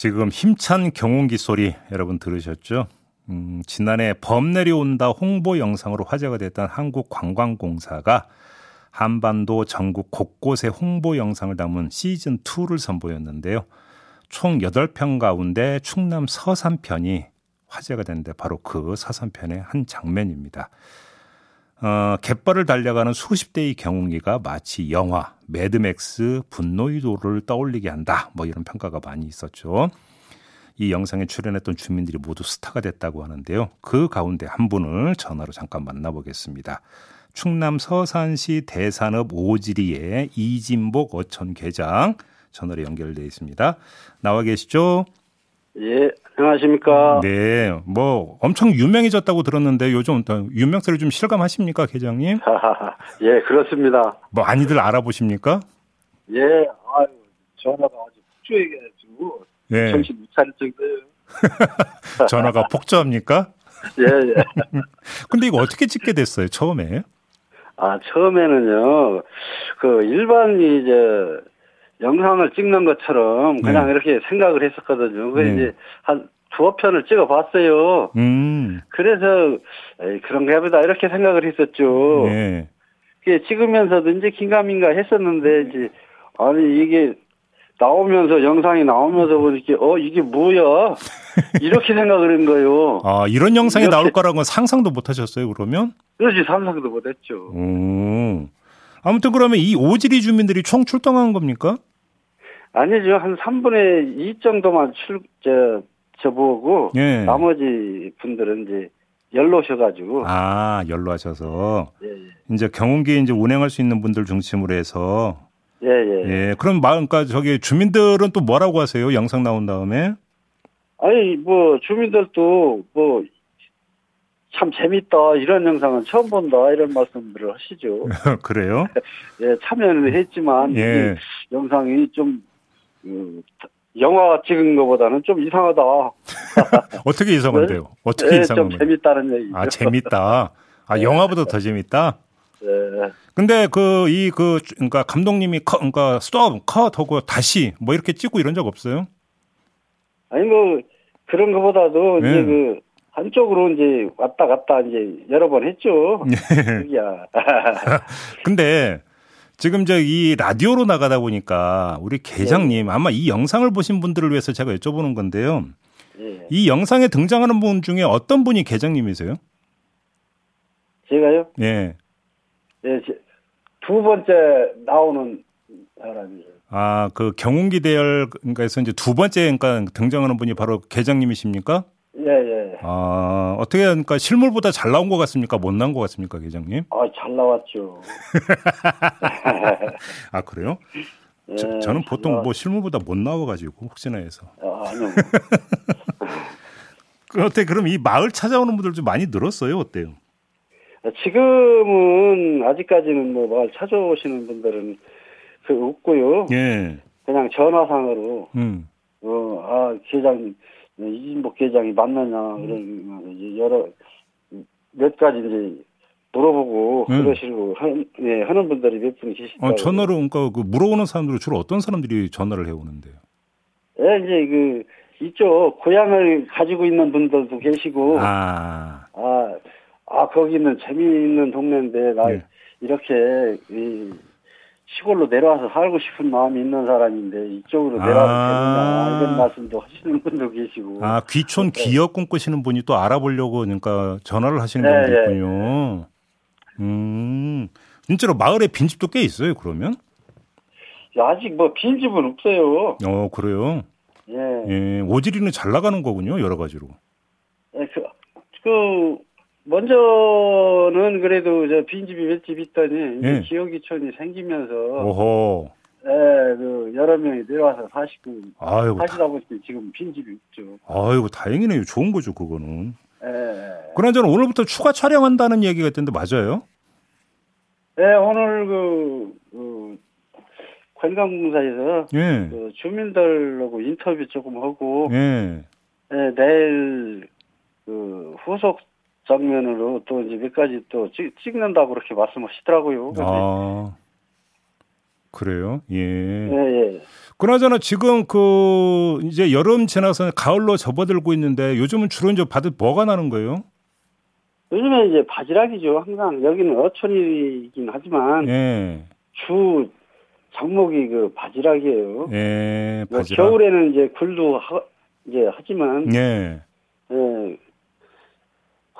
지금 힘찬 경운기 소리 여러분 들으셨죠? 음, 지난해 범 내려온다 홍보 영상으로 화제가 됐던 한국관광공사가 한반도 전국 곳곳에 홍보 영상을 담은 시즌 2를 선보였는데요. 총 8편 가운데 충남 서산편이 화제가 됐는데 바로 그 서산편의 한 장면입니다. 어, 갯벌을 달려가는 수십 대의 경운기가 마치 영화 매드맥스 분노의 도로를 떠올리게 한다. 뭐 이런 평가가 많이 있었죠. 이 영상에 출연했던 주민들이 모두 스타가 됐다고 하는데요. 그 가운데 한 분을 전화로 잠깐 만나보겠습니다. 충남 서산시 대산읍 오지리의 이진복 어촌 계장 전화로 연결돼 있습니다. 나와 계시죠? 예, 안녕하십니까. 네, 뭐 엄청 유명해졌다고 들었는데 요즘 유명세를 좀 실감하십니까, 계장님? 예, 그렇습니다. 뭐 많이들 알아보십니까? 예, 아유, 전화가 아주 폭주해가지고 예. 정신 못 차릴 정도예요. 전화가 폭주합니까? 예, 예. 근데 이거 어떻게 찍게 됐어요, 처음에? 아, 처음에는요, 그 일반이 이제 영상을 찍는 것처럼 그냥 네. 이렇게 생각을 했었거든요. 그래서 네. 이제 한 두어 편을 찍어 봤어요. 음. 그래서 에이, 그런가 보다 이렇게 생각을 했었죠. 네. 그게 찍으면서도 이제 긴가민가 했었는데 이제 아니 이게 나오면서 영상이 나오면서 보니까 어 이게 뭐야 이렇게 생각을 한 거예요. 아 이런 영상이 이렇게. 나올 거라고 상상도 못 하셨어요 그러면? 그렇지 상상도 못 했죠. 음. 아무튼 그러면 이 오지리 주민들이 총 출동한 겁니까? 아니죠. 한 3분의 2 정도만 출, 저, 저보고, 예. 나머지 분들은 이제 연로셔가지고. 아, 연로하셔서. 예, 예. 이제 경운기에 이제 운행할 수 있는 분들 중심으로 해서. 예, 예. 예. 그럼 마, 그러니까 저기 주민들은 또 뭐라고 하세요? 영상 나온 다음에? 아니, 뭐, 주민들도 뭐, 참 재밌다 이런 영상은 처음 본다 이런 말씀들을 하시죠. 그래요? 예, 참여는 했지만 예. 영상이 좀 음, 영화 찍은 것보다는 좀 이상하다. 어떻게 이상한데요? 네? 어떻게 네, 이상한 좀 재밌다는 얘기. 아 재밌다. 아 네. 영화보다 더 재밌다. 네. 근데 그 이그 그, 그러니까 감독님이 컷 그러니까 스톱 컷 하고 다시 뭐 이렇게 찍고 이런 적 없어요? 아니 뭐 그런 것보다도 네. 이제 그 한쪽으로 이제 왔다 갔다 이제 여러 번 했죠. 네. 야. 근데 지금 저 이 라디오로 나가다 보니까 우리 계장님 네. 아마 이 영상을 보신 분들을 위해서 제가 여쭤보는 건데요. 네. 이 영상에 등장하는 분 중에 어떤 분이 계장님이세요? 제가요? 예. 네, 두 번째 나오는 사람이에요. 아, 그 경운기 대열에서 이제 두 번째 그러니까 등장하는 분이 바로 계장님이십니까? 예, 예. 아, 어떻게 그러니까 실물보다 잘 나온 것 같습니까? 못 나온 것 같습니까, 계장님? 아, 잘 나왔죠. 아, 그래요? 예, 저, 는 보통 나왔... 뭐 실물보다 못 나와가지고 혹시나 해서. 아, 아니요. 그 어때? 그럼 이 마을 찾아오는 분들 좀 많이 늘었어요? 어때요? 지금은 아직까지는 뭐 마을 찾아오시는 분들은 그 없고요. 예. 그냥 전화상으로 음. 어, 아, 계장님 이진복 계장이 맞느냐 이런 여러 몇 가지 이제 물어보고 음. 그러시고 하는, 예, 하는 분들이 몇 분 계시다. 아, 전화로 그러니까 그 물어보는 사람들은 주로 어떤 사람들이 전화를 해오는데요? 예, 이제 그 이쪽 고향을 가지고 있는 분들도 계시고 아, 아, 아 거기는 재미있는 동네인데 나 예. 이렇게 이 시골로 내려와서 살고 싶은 마음이 있는 사람인데 이쪽으로 아. 내려와도 아~ 되느냐 이런 말씀도 하시는 분도 계시고 아 귀촌 네. 기업 꿈꾸시는 분이 또 알아보려고 그러니까 전화를 하시는 네, 분도 네, 있군요. 네. 음 진짜로 마을에 빈집도 꽤 있어요 그러면? 아직 뭐 빈집은 없어요. 어 그래요? 예. 예 오지리는 잘 나가는 거군요 여러 가지로. 예, 그, 그 먼저는 그래도 저 빈집이 맷집 있더니 이제 예. 기업이촌이 생기면서 오호. 예, 그 여러 명이 내려와서 사시고 아이고, 다, 하시다 보니까 지금 빈집이 없죠. 아이고 다행이네요. 좋은 거죠, 그거는. 예. 그나저나 오늘부터 추가 촬영한다는 얘기가 있던데 맞아요? 예, 오늘 그, 그 관광공사에서 예. 그 주민들하고 인터뷰 조금 하고 예. 예, 내일 그 후속 장면으로 또 이제 몇 가지 또 찍, 찍는다고 그렇게 말씀하시더라고요. 아. 그래요? 예. 예, 예. 그나저나 지금 그 이제 여름 지나서 가을로 접어들고 있는데 요즘은 주로 이제 받을 뭐가 나는 거예요? 요즘에 이제 바지락이죠. 항상 여기는 어촌이긴 하지만 예. 주 장목이 그 바지락이에요. 예. 뭐 바지락. 겨울에는 이제 굴도 하, 이제 하지만 예. 예,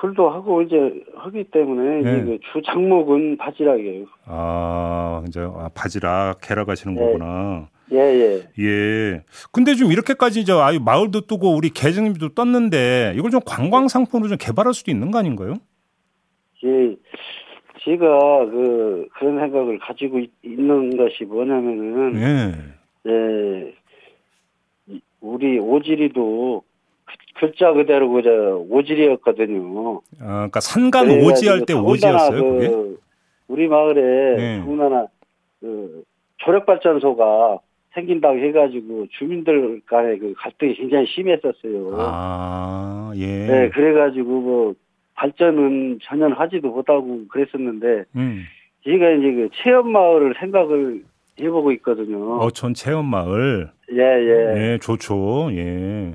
굴도 하고 이제 하기 때문에 네. 이제 그주 장목은 바지락이에요. 아, 이제 아, 바지락 캐러 가시는 네. 거구나. 예, 예. 예. 근데 좀 이렇게까지 이제 아유 마을도 뜨고 우리 계정님도 떴는데 이걸 좀 관광 상품으로 좀 개발할 수도 있는 거 아닌가요? 예, 제가 그 그런 생각을 가지고 있, 는 것이 뭐냐면은 예. 예, 이- 우리 오지리도 그- 글자 그대로 그저 오지리였거든요. 아, 그러니까 산간 그래가지고 오지 할 때 오지였어요, 그? 우리 마을에 네. 더군다나 그 조력발전소가 생긴다고 해가지고 주민들 간의 그 갈등이 굉장히 심했었어요. 아, 예. 네, 그래가지고 뭐 발전은 전혀 하지도 못하고 그랬었는데 음. 제가 이제 그 체험 마을을 생각을 해보고 있거든요. 어촌 체험 마을. 예, 예. 예, 좋죠. 예.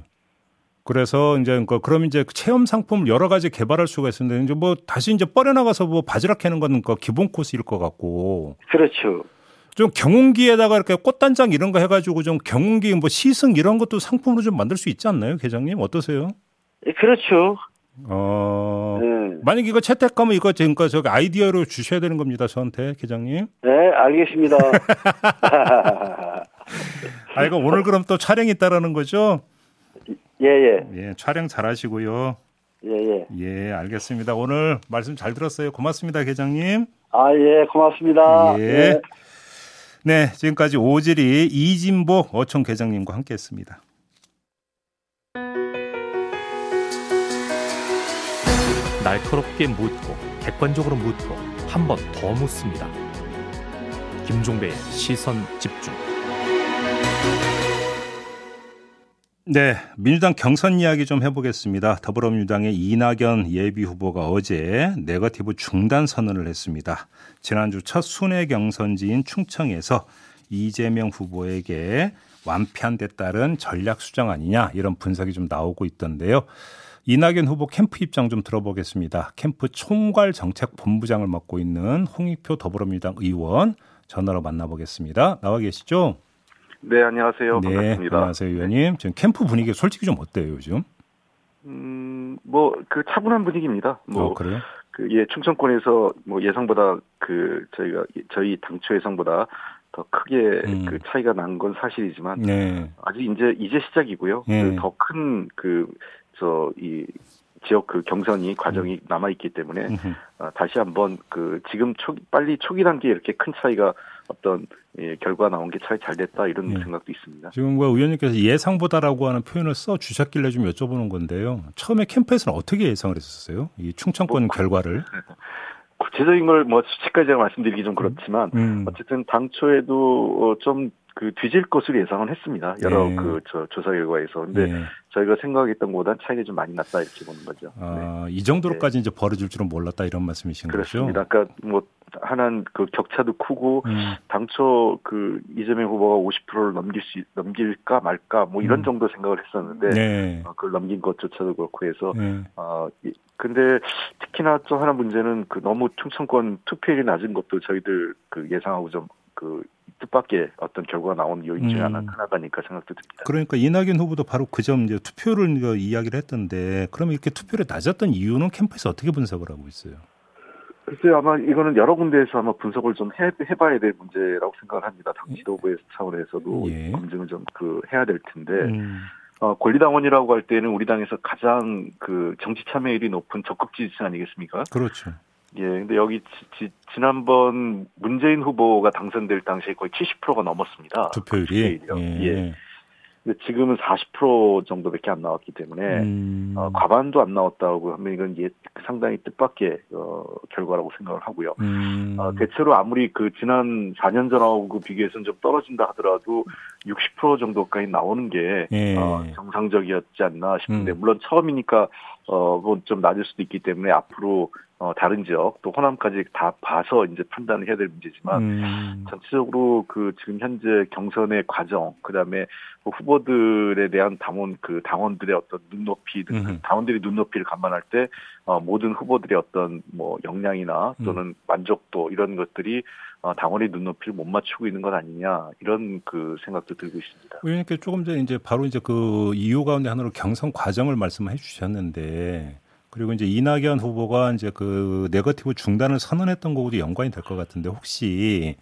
그래서 이제 그 그럼 이제 체험 상품을 여러 가지 개발할 수가 있는데 이제 뭐 다시 이제 뻗어 나가서 뭐 바지락 캐는 거는 그 기본 코스일 것 같고 그렇죠. 좀 경운기에다가 이렇게 꽃단장 이런 거 해가지고 좀 경운기 뭐 시승 이런 것도 상품으로 좀 만들 수 있지 않나요, 계장님? 어떠세요? 예, 그렇죠. 어 네. 만약 이거 채택하면 이거 지금 그 저기 아이디어로 주셔야 되는 겁니다, 저한테 계장님. 네, 알겠습니다. 아 이거 오늘 그럼 또 촬영이 있다라는 거죠? 예, 예. 예, 촬영 잘 하시고요. 예, 예. 예, 알겠습니다. 오늘 말씀 잘 들었어요. 고맙습니다, 계장님. 아, 예, 고맙습니다. 예. 네, 지금까지 오지리 이진복 어촌 계장님과 함께 했습니다. 날카롭게 묻고 객관적으로 묻고 한 번 더 묻습니다. 김종배의 시선 집중. 네, 민주당 경선 이야기 좀 해보겠습니다. 더불어민주당의 이낙연 예비 후보가 어제 네거티브 중단 선언을 했습니다. 지난주 첫 순회 경선지인 충청에서 이재명 후보에게 완패한 데 따른 전략 수정 아니냐 이런 분석이 좀 나오고 있던데요. 이낙연 후보 캠프 입장 좀 들어보겠습니다. 캠프 총괄 정책 본부장을 맡고 있는 홍익표 더불어민주당 의원 전화로 만나보겠습니다. 나와 계시죠? 네, 안녕하세요. 네, 반갑습니다. 안녕하세요, 의원님. 지금 캠프 분위기 솔직히 좀 어때요, 요즘? 음, 뭐, 그 차분한 분위기입니다. 뭐, 어, 그래요? 그, 예, 충청권에서 뭐 예상보다 그, 저희가, 저희 당초 예상보다 더 크게 음. 그 차이가 난 건 사실이지만, 네. 아직 이제, 이제 시작이고요. 예. 더큰 그, 저, 이, 지역 그 경선이 과정이 남아 있기 때문에, 음흠. 아, 다시 한번 그, 지금 초, 빨리 초기 단계에 이렇게 큰 차이가 어떤, 예, 결과 나온 게참잘 됐다 이런 예. 생각도 있습니다. 지금 그 의원님께서 예상보다라고 하는 표현을 써 주셨길래 좀 여쭤보는 건데요. 처음에 캠프에서는 어떻게 예상을 했었어요? 이 충청권 뭐, 결과를? 구체적인 걸 뭐 수치까지 제가 말씀드리기 좀 그렇지만, 음. 어쨌든 당초에도 좀 그 뒤질 것으로 예상은 했습니다. 여러 네. 그저 조사 결과에서. 근데 예. 저희가 생각했던 것보다 차이가 좀 많이 났다 이렇게 보는 거죠. 네. 아, 이 정도로까지 이제 벌어질 줄은 몰랐다 이런 말씀이신 그렇습니다. 거죠? 그러니까 뭐 하나는 그 격차도 크고 음. 당초 그 이재명 후보가 50%를 넘길 수 있- 넘길까 말까 뭐 이런 음. 정도 생각을 했었는데 네. 어, 그걸 넘긴 것조차도 그렇고 해서 네. 어, 이- 근데 특히나 또 하나 문제는 그 너무 충청권 투표율이 낮은 것도 저희들 그 예상하고 좀그 뜻밖의 어떤 결과가 나온 요인 중에 음. 하나 하나가니까 생각도 듭니다. 그러니까 이낙연 후보도 바로 그 점 이제 투표를 이야기를 했던데 그러면 이렇게 투표율이 낮았던 이유는 캠프에서 어떻게 분석을 하고 있어요? 글쎄요, 아마 이거는 여러 군데에서 아마 분석을 좀 해, 해봐야 될 문제라고 생각을 합니다. 당 지도부의 차원에서도 예. 검증을 좀 그 해야 될 텐데, 음. 어, 권리당원이라고 할 때는 우리 당에서 가장 그 정치 참여율이 높은 적극 지지층 아니겠습니까? 그렇죠. 예, 근데 여기 지, 지 난번 문재인 후보가 당선될 당시에 거의 70%가 넘었습니다. 투표율이. 투표율이요. 예. 예. 근데 지금은 40% 정도밖에 안 나왔기 때문에 음. 어, 과반도 안 나왔다고 하면 이건 예, 상당히 뜻밖의 어, 결과라고 생각을 하고요. 음. 어, 대체로 아무리 그 지난 4년 전하고 비교해서는 좀 떨어진다 하더라도 60% 정도까지 나오는 게 예. 어, 정상적이었지 않나 싶은데 음. 물론 처음이니까 어, 뭐좀 낮을 수도 있기 때문에 앞으로 어, 다른 지역 또 호남까지 다 봐서 이제 판단을 해야 될 문제지만 음. 전체적으로 그 지금 현재 경선의 과정 그다음에 뭐 후보들에 대한 당원 그 당원들의 어떤 눈높이 음. 당원들이 눈높이를 감안할 때 어, 모든 후보들의 어떤 뭐 역량이나 또는 음. 만족도 이런 것들이 어, 당원의 눈높이를 못 맞추고 있는 것 아니냐 이런 그 생각도 들고 있습니다. 의원님께 조금 전에 이제 바로 이제 그 이유 가운데 하나로 경선 과정을 말씀해 주셨는데 그리고 이제 이낙연 후보가 이제 그 네거티브 중단을 선언했던 거하고도 연관이 될 것 같은데 혹시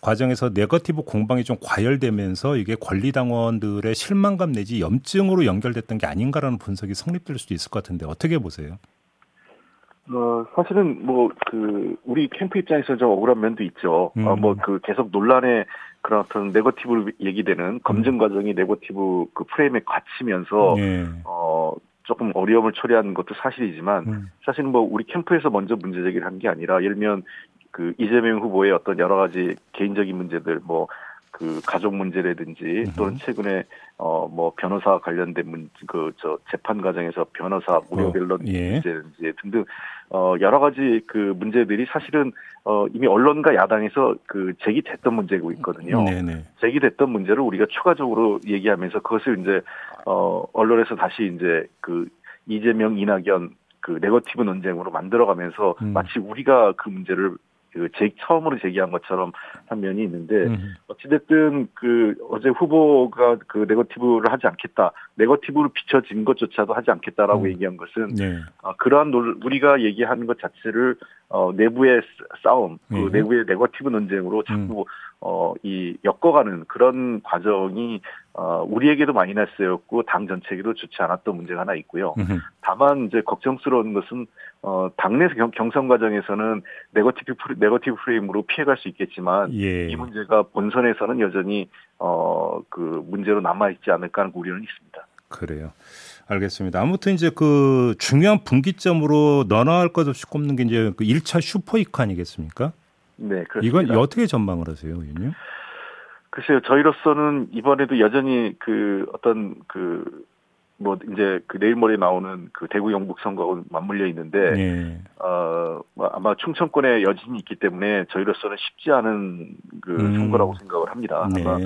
과정에서 네거티브 공방이 좀 과열되면서 이게 권리당원들의 실망감 내지 염증으로 연결됐던 게 아닌가라는 분석이 성립될 수도 있을 것 같은데 어떻게 보세요? 어, 사실은 뭐, 그, 우리 캠프 입장에서 좀 억울한 면도 있죠. 음. 어, 뭐, 그, 계속 논란의 그런 어떤 네거티브로 얘기되는 검증 음. 과정이 네거티브 그 프레임에 갇히면서, 예. 어, 조금 어려움을 초래한 것도 사실이지만 음. 사실 뭐 우리 캠프에서 먼저 문제 제기를 한 게 아니라 예를 들면 그 이재명 후보의 어떤 여러 가지 개인적인 문제들 뭐 그 가족 문제라든지 또는 최근에 어 뭐 변호사 관련된 문그저 재판 과정에서 변호사 무료 어, 변론 어, 예. 문제든지 등등 어 여러 가지 그 문제들이 사실은 어 이미 언론과 야당에서 그 제기됐던 문제고 있거든요. 네네. 제기됐던 문제를 우리가 추가적으로 얘기하면서 그것을 이제 어, 언론에서 다시 이제 그 이재명, 이낙연 그 네거티브 논쟁으로 만들어가면서 음. 마치 우리가 그 문제를 그 제, 처음으로 제기한 것처럼 한 면이 있는데 음. 어찌됐든 그 어제 후보가 그 네거티브를 하지 않겠다 네거티브로 비춰진 것조차도 하지 않겠다라고 음. 얘기한 것은 네. 어, 그러한 논, 우리가 얘기하는 것 자체를 어, 내부의 싸움 그 네. 내부의 네거티브 논쟁으로 자꾸 음. 어, 이 엮어가는 그런 과정이 어, 우리에게도 마이너스였고 당 전체에게도 좋지 않았던 문제가 하나 있고요. 다만 이제 걱정스러운 것은 어, 당내 경, 경선 과정에서는 네거티브 프레, 네거티브 프레임으로 피해갈 수 있겠지만 예. 이 문제가 본선에서는 여전히 어, 그 문제로 남아 있지 않을까 하는 우려는 있습니다. 그래요. 알겠습니다. 아무튼 이제 그 중요한 분기점으로 너나 할 것 없이 꼽는 게 이제 그 1차 슈퍼위크 아니겠습니까? 네, 그렇습니다. 이건 어떻게 전망을 하세요, 의원님? 글쎄요, 저희로서는 이번에도 여전히 그 어떤 그, 뭐, 이제 그 내일 모레 나오는 그 대구 영북 선거하고 맞물려 있는데, 네. 어, 뭐 아마 충청권의 여진이 있기 때문에 저희로서는 쉽지 않은 그 음. 선거라고 생각을 합니다. 네. 아마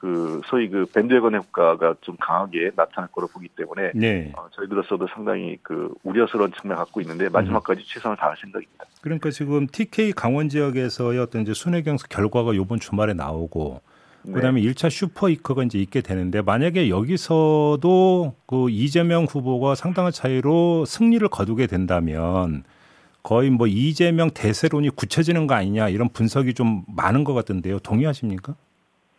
그 소위 그 밴드웨건 효과가 좀 강하게 나타날 거로 보기 때문에 네. 어, 저희들로서도 상당히 그 우려스러운 측면을 갖고 있는데 마지막까지 최선을 다할 생각입니다. 그러니까 지금 TK 강원 지역에서의 어떤 이제 순회 경선 결과가 이번 주말에 나오고 네. 그다음에 1차 슈퍼이커가 이제 있게 되는데 만약에 여기서도 그 이재명 후보가 상당한 차이로 승리를 거두게 된다면 거의 뭐 이재명 대세론이 굳혀지는 거 아니냐 이런 분석이 좀 많은 것 같은데요. 동의하십니까?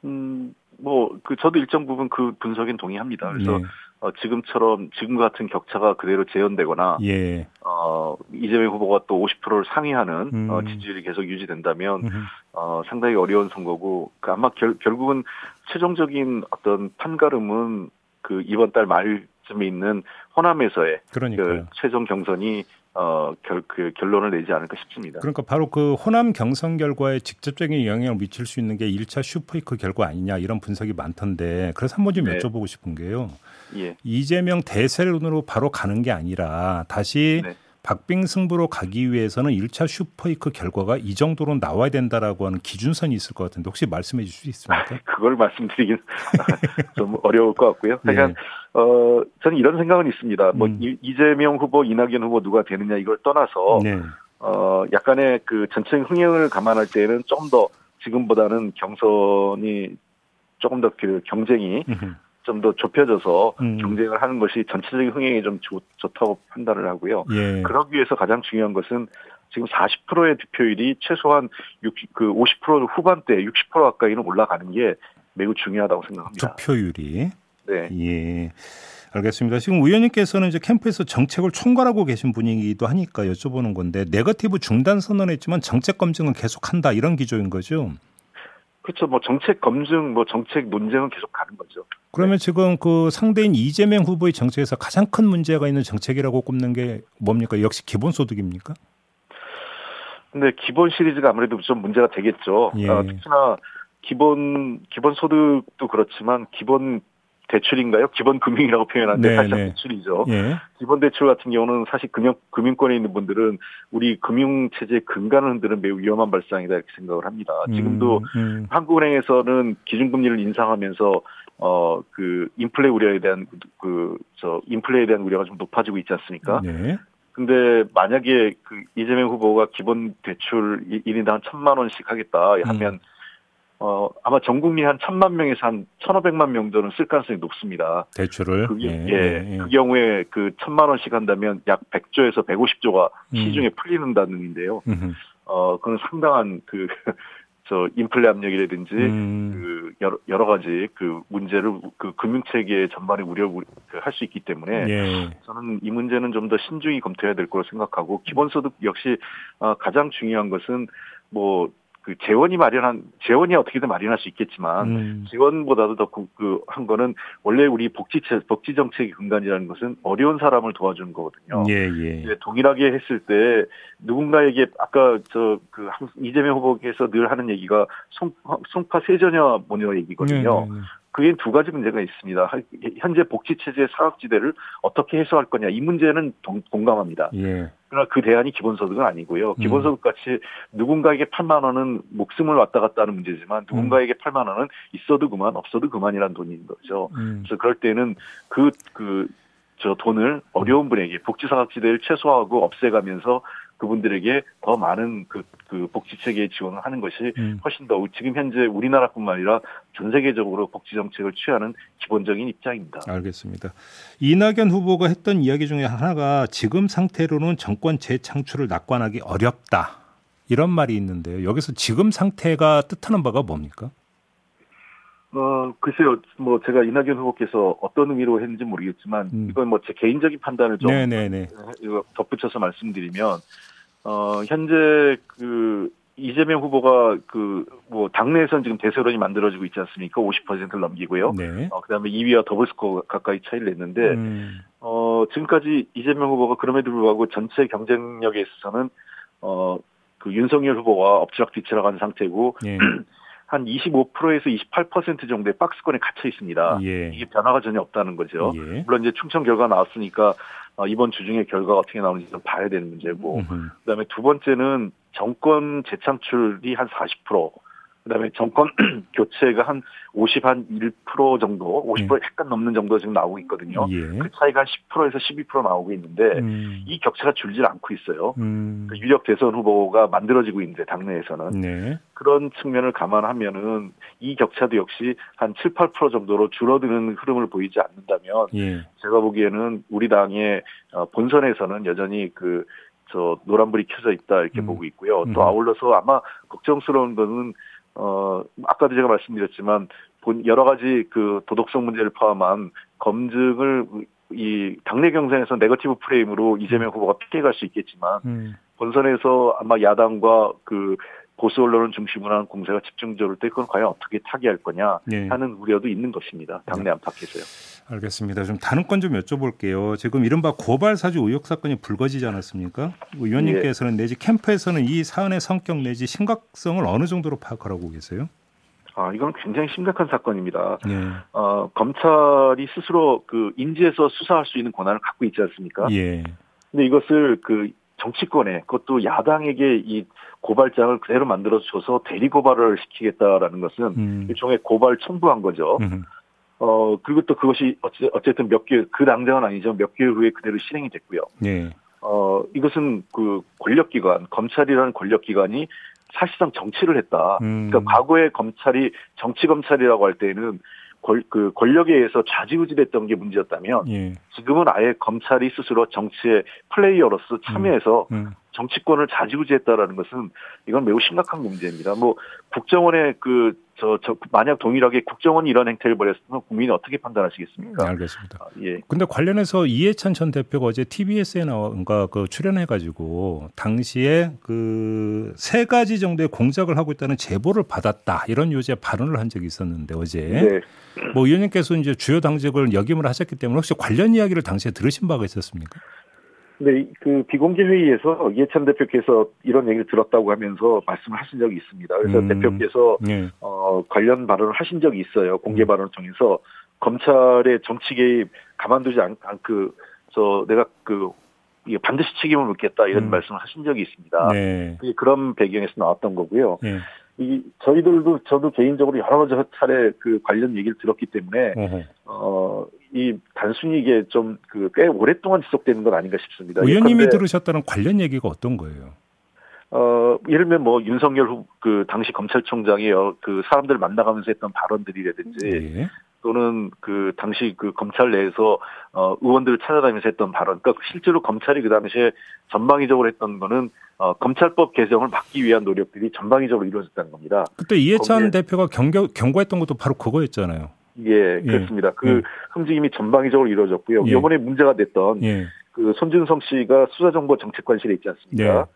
음, 뭐, 그, 저도 일정 부분 그 분석엔 동의합니다. 그래서, 네. 어, 지금처럼, 지금 같은 격차가 그대로 재현되거나, 예. 어, 이재명 후보가 또 50%를 상회하는, 음. 어, 지지율이 계속 유지된다면, 음. 어, 상당히 어려운 선거고, 그 아마 결, 결국은 최종적인 어떤 판가름은 그 이번 달 말쯤에 있는 호남에서의 그 최종 경선이 어, 결, 그 결론을 내지 않을까 싶습니다. 그러니까 바로 그 호남 경선 결과에 직접적인 영향을 미칠 수 있는 게 1차 슈퍼이크 결과 아니냐 이런 분석이 많던데 그래서 한번 좀 네. 여쭤보고 싶은 게요. 예. 이재명 대세론으로 바로 가는 게 아니라 다시 네. 박빙 승부로 가기 위해서는 1차 슈퍼이크 결과가 이 정도로 나와야 된다라고 하는 기준선이 있을 것 같은데 혹시 말씀해 주실 수 있습니까? 그걸 말씀드리긴 좀 어려울 것 같고요. 그러니까 네. 어 저는 이런 생각은 있습니다. 뭐 음. 이재명 후보, 이낙연 후보 누가 되느냐 이걸 떠나서 네. 어 약간의 그 전체 흥행을 감안할 때에는 좀 더 지금보다는 경선이 조금 더 그 경쟁이 좀 더 좁혀져서 음. 경쟁을 하는 것이 전체적인 흥행에 좀 좋, 좋다고 판단을 하고요. 예. 그러기 위해서 가장 중요한 것은 지금 40%의 득표율이 최소한 60, 그 50% 후반대 60% 가까이는 올라가는 게 매우 중요하다고 생각합니다. 득표율이 네. 예. 알겠습니다. 지금 의원님께서는 이제 캠프에서 정책을 총괄하고 계신 분이기도 하니까 여쭤보는 건데 네거티브 중단 선언했지만 정책 검증은 계속한다 이런 기조인 거죠. 그렇죠. 뭐 정책 검증, 뭐 정책 논쟁은 계속 가는 거죠. 그러면 네. 지금 그 상대인 이재명 후보의 정책에서 가장 큰 문제가 있는 정책이라고 꼽는 게 뭡니까? 역시 기본소득입니까? 근데 기본 시리즈가 아무래도 좀 문제가 되겠죠. 예. 아, 특히나 기본 기본 소득도 그렇지만 기본 대출인가요? 기본 금융이라고 표현하는데 네, 사실 네. 대출이죠. 예. 기본 대출 같은 경우는 사실 금융 금융권에 있는 분들은 우리 금융 체제의 근간을 흔드는 매우 위험한 발상이다 이렇게 생각을 합니다. 음, 지금도 음. 한국은행에서는 기준금리를 인상하면서 어 그 인플레 우려에 대한 그 저 인플레에 대한 우려가 좀 높아지고 있지 않습니까? 네. 근데 만약에 그 이재명 후보가 기본 대출 1인당 천만 원씩 하겠다 하면 음. 어, 아마 전 국민 한 천만 명에서 한 천오백만 명 정도는 쓸 가능성이 높습니다. 대출을? 그, 예, 예, 예, 그 경우에 그 천만 원씩 한다면 약 100조에서 150조가 음. 시중에 풀리는다는 의미인데요. 음. 어, 그건 상당한 그, 저, 인플레 압력이라든지, 음. 그, 여러, 여러 가지 그 문제를 그 금융 체계 전반에 우려, 그 할수 있기 때문에, 예. 저는 이 문제는 좀 더 신중히 검토해야 될 거로 생각하고, 기본소득 역시, 어, 가장 중요한 것은, 뭐, 그 재원이 마련한 재원이 어떻게든 마련할 수 있겠지만 음. 재원보다도 더그한 그 거는 원래 우리 복지 복지 정책의 근간이라는 것은 어려운 사람을 도와주는 거거든요. 예, 예. 동일하게 했을 때 누군가에게 아까 저그 이재명 후보께서 늘 하는 얘기가 송, 송파 세전야 모녀 얘기거든요. 네, 네, 네. 그게 두 가지 문제가 있습니다. 현재 복지체제 사각지대를 어떻게 해소할 거냐 이 문제는 동, 공감합니다. 예. 그러나 그 대안이 기본소득은 아니고요. 음. 기본소득 같이 누군가에게 8만 원은 목숨을 왔다 갔다 하는 문제지만 누군가에게 8만 원은 있어도 그만 없어도 그만이라는 돈인 거죠. 음. 그래서 그럴 때는 그, 그, 저 돈을 어려운 분에게 복지사각지대를 최소화하고 없애가면서 그분들에게 더 많은 그, 그 복지 체계에 지원을 하는 것이 음. 훨씬 더 지금 현재 우리나라뿐만 아니라 전 세계적으로 복지 정책을 취하는 기본적인 입장입니다. 알겠습니다. 이낙연 후보가 했던 이야기 중에 하나가 지금 상태로는 정권 재창출을 낙관하기 어렵다. 이런 말이 있는데요. 여기서 지금 상태가 뜻하는 바가 뭡니까? 어, 글쎄요, 뭐, 제가 이낙연 후보께서 어떤 의미로 했는지 모르겠지만, 음. 이건 뭐 제 개인적인 판단을 좀 네네네. 덧붙여서 말씀드리면, 어, 현재 그 이재명 후보가 그 뭐 당내에선 지금 대세론이 만들어지고 있지 않습니까? 50%를 넘기고요. 네. 어, 그다음에 2위와 더블 스코어 가까이 차이를 냈는데 음. 어, 지금까지 이재명 후보가 그럼에도 불구하고 전체 경쟁력에 있어서는 어, 그 윤석열 후보와 엎치락뒤치락 한 상태고 네. 한 25%에서 28% 정도의 박스권에 갇혀 있습니다. 예. 이게 변화가 전혀 없다는 거죠. 예. 물론 이제 충청 결과 나왔으니까 어, 이번 주 중에 결과가 어떻게 나오는지 좀 봐야 되는 문제고, 음흠. 그다음에 두 번째는 정권 재창출이 한 40%, 그다음에 정권 교체가 한 50, 한 1% 정도, 50% 음. 약간 넘는 정도 지금 나오고 있거든요. 예. 그 차이가 한 10%에서 12% 나오고 있는데 음. 이 격차가 줄질 않고 있어요. 음. 그 유력 대선 후보가 만들어지고 있는데 당내에서는 네. 그런 측면을 감안하면은 이 격차도 역시 한 7, 8% 정도로 줄어드는 흐름을 보이지 않는다면 예. 제가 보기에는 우리 당의 어, 본선에서는 여전히 그저 노란불이 켜져 있다 이렇게 음. 보고 있고요. 또 음. 아울러서 아마 걱정스러운 거는 어, 아까도 제가 말씀드렸지만, 본 여러 가지 그 도덕성 문제를 포함한 검증을 이 당내 경선에서 네거티브 프레임으로 이재명 후보가 피해갈 수 있겠지만, 음. 본선에서 아마 야당과 그 보수 언론을 중심으로 하는 공세가 집중적으로 때 그건 과연 어떻게 타개할 거냐 네. 하는 우려도 있는 것입니다. 당내 네. 안팎에서요. 알겠습니다. 좀 다른 건 좀 여쭤볼게요. 지금 이른바 고발 사주 의혹 사건이 불거지지 않았습니까? 뭐 의원님께서는 내지 캠프에서는 이 사안의 성격 내지 심각성을 어느 정도로 파악하라고 계세요? 아, 이건 굉장히 심각한 사건입니다. 예. 어, 검찰이 스스로 그 인지해서 수사할 수 있는 권한을 갖고 있지 않습니까? 예. 근데 이것을 그 정치권에 그것도 야당에게 이 고발장을 그대로 만들어 줘서 대리 고발을 시키겠다라는 것은 음. 일종의 고발 청부한 거죠. 음. 어 그리고 또 그것이 어찌, 어쨌든 몇개그 당장은 아니죠 몇 개월 후에 그대로 실행이 됐고요. 네. 어 이것은 그 권력기관 검찰이라는 권력기관이 사실상 정치를 했다. 음. 그러니까 과거에 검찰이 정치 검찰이라고 할 때는 권, 그 권력에 의해서 좌지우지됐던 게 문제였다면 예. 지금은 아예 검찰이 스스로 정치의 플레이어로서 참여해서 음. 음. 정치권을 자지우지했다라는 것은 이건 매우 심각한 문제입니다. 뭐 국정원의 그 저, 저, 만약 동일하게 국정원이 이런 행태를 벌였으면 국민이 어떻게 판단하시겠습니까? 네, 알겠습니다. 아, 예. 근데 관련해서 이해찬 전 대표가 어제 TBS에 나온가 그 출연해 가지고 당시에 그 세 가지 정도의 공작을 하고 있다는 제보를 받았다 이런 요지의 발언을 한 적이 있었는데 어제 네. 뭐 의원님께서 이제 주요 당직을 역임을 하셨기 때문에 혹시 관련 이야기를 당시에 들으신 바가 있었습니까? 네, 그 비공개 회의에서 이해찬 대표께서 이런 얘기를 들었다고 하면서 말씀을 하신 적이 있습니다. 그래서 음, 대표께서 네. 어, 관련 발언을 하신 적이 있어요. 공개 음. 발언을 통해서 검찰의 정치 개입 가만두지 않, 그, 저, 내가 그, 이게 반드시 책임을 묻겠다 이런 음. 말씀을 하신 적이 있습니다. 네. 그런 배경에서 나왔던 거고요. 네. 이 저희들도 저도 개인적으로 여러 차례 그 관련 얘기를 들었기 때문에 어이 단순히 이게 좀 그 꽤 오랫동안 지속되는 건 아닌가 싶습니다. 의원님이 들으셨다는 관련 얘기가 어떤 거예요? 어, 예를 들면 뭐 윤석열 후, 그 당시 검찰총장이 그 사람들 만나가면서 했던 발언들이라든지 네. 또는 그 당시 그 검찰 내에서 어 의원들을 찾아다니면서 했던 발언. 그러니까 실제로 검찰이 그 당시에 전방위적으로 했던 거는 어 검찰법 개정을 막기 위한 노력들이 전방위적으로 이루어졌다는 겁니다. 그때 이해찬 대표가 경고, 경고했던 것도 바로 그거였잖아요. 예, 그렇습니다. 예. 그 예. 움직임이 전방위적으로 이루어졌고요. 예. 이번에 문제가 됐던 예. 그 손준성 씨가 수사정보 정책관실에 있지 않습니까?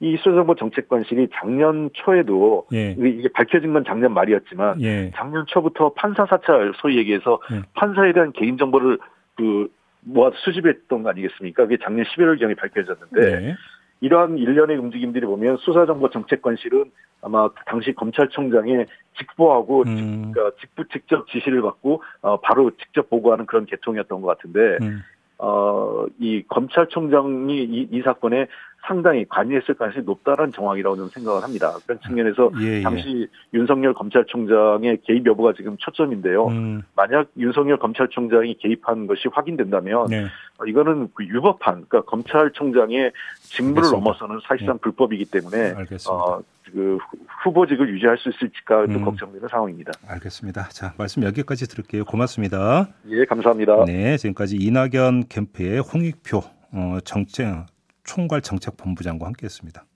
네. 이 수사정보 정책관실이 작년 초에도 예. 이게 밝혀진 건 작년 말이었지만 예. 작년 초부터 판사 사찰 소위 얘기해서 예. 판사에 대한 개인 정보를 그 모아 수집했던 거 아니겠습니까? 그게 작년 11월 경에 밝혀졌는데 네. 이러한 일련의 움직임들이 보면 수사정보 정책관실은 아마 당시 검찰총장의 직보하고 음. 그러니까 직부 직접 지시를 받고 어, 바로 직접 보고하는 그런 계통이었던 것 같은데 음. 어, 이 검찰총장이 이, 이 사건에 상당히 관여했을 가능성이 높다는 정황이라고 저는 생각을 합니다. 그런 측면에서 예, 예. 당시 윤석열 검찰총장의 개입 여부가 지금 초점인데요. 음. 만약 윤석열 검찰총장이 개입한 것이 확인된다면 네. 어, 이거는 그 유법한 그러니까 검찰총장의 직무를 알겠습니다. 넘어서는 사실상 네. 불법이기 때문에 알겠습니다. 어, 그 후보직을 유지할 수 있을지가 음. 걱정되는 상황입니다. 알겠습니다. 자 말씀 여기까지 들을게요. 고맙습니다. 예, 감사합니다. 네, 지금까지 이낙연 캠프의 홍익표 어, 정책 총괄 정책본부장과 함께했습니다.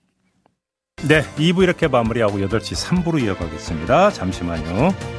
네, 2부 이렇게 마무리하고 8시 3부로 이어가겠습니다. 잠시만요.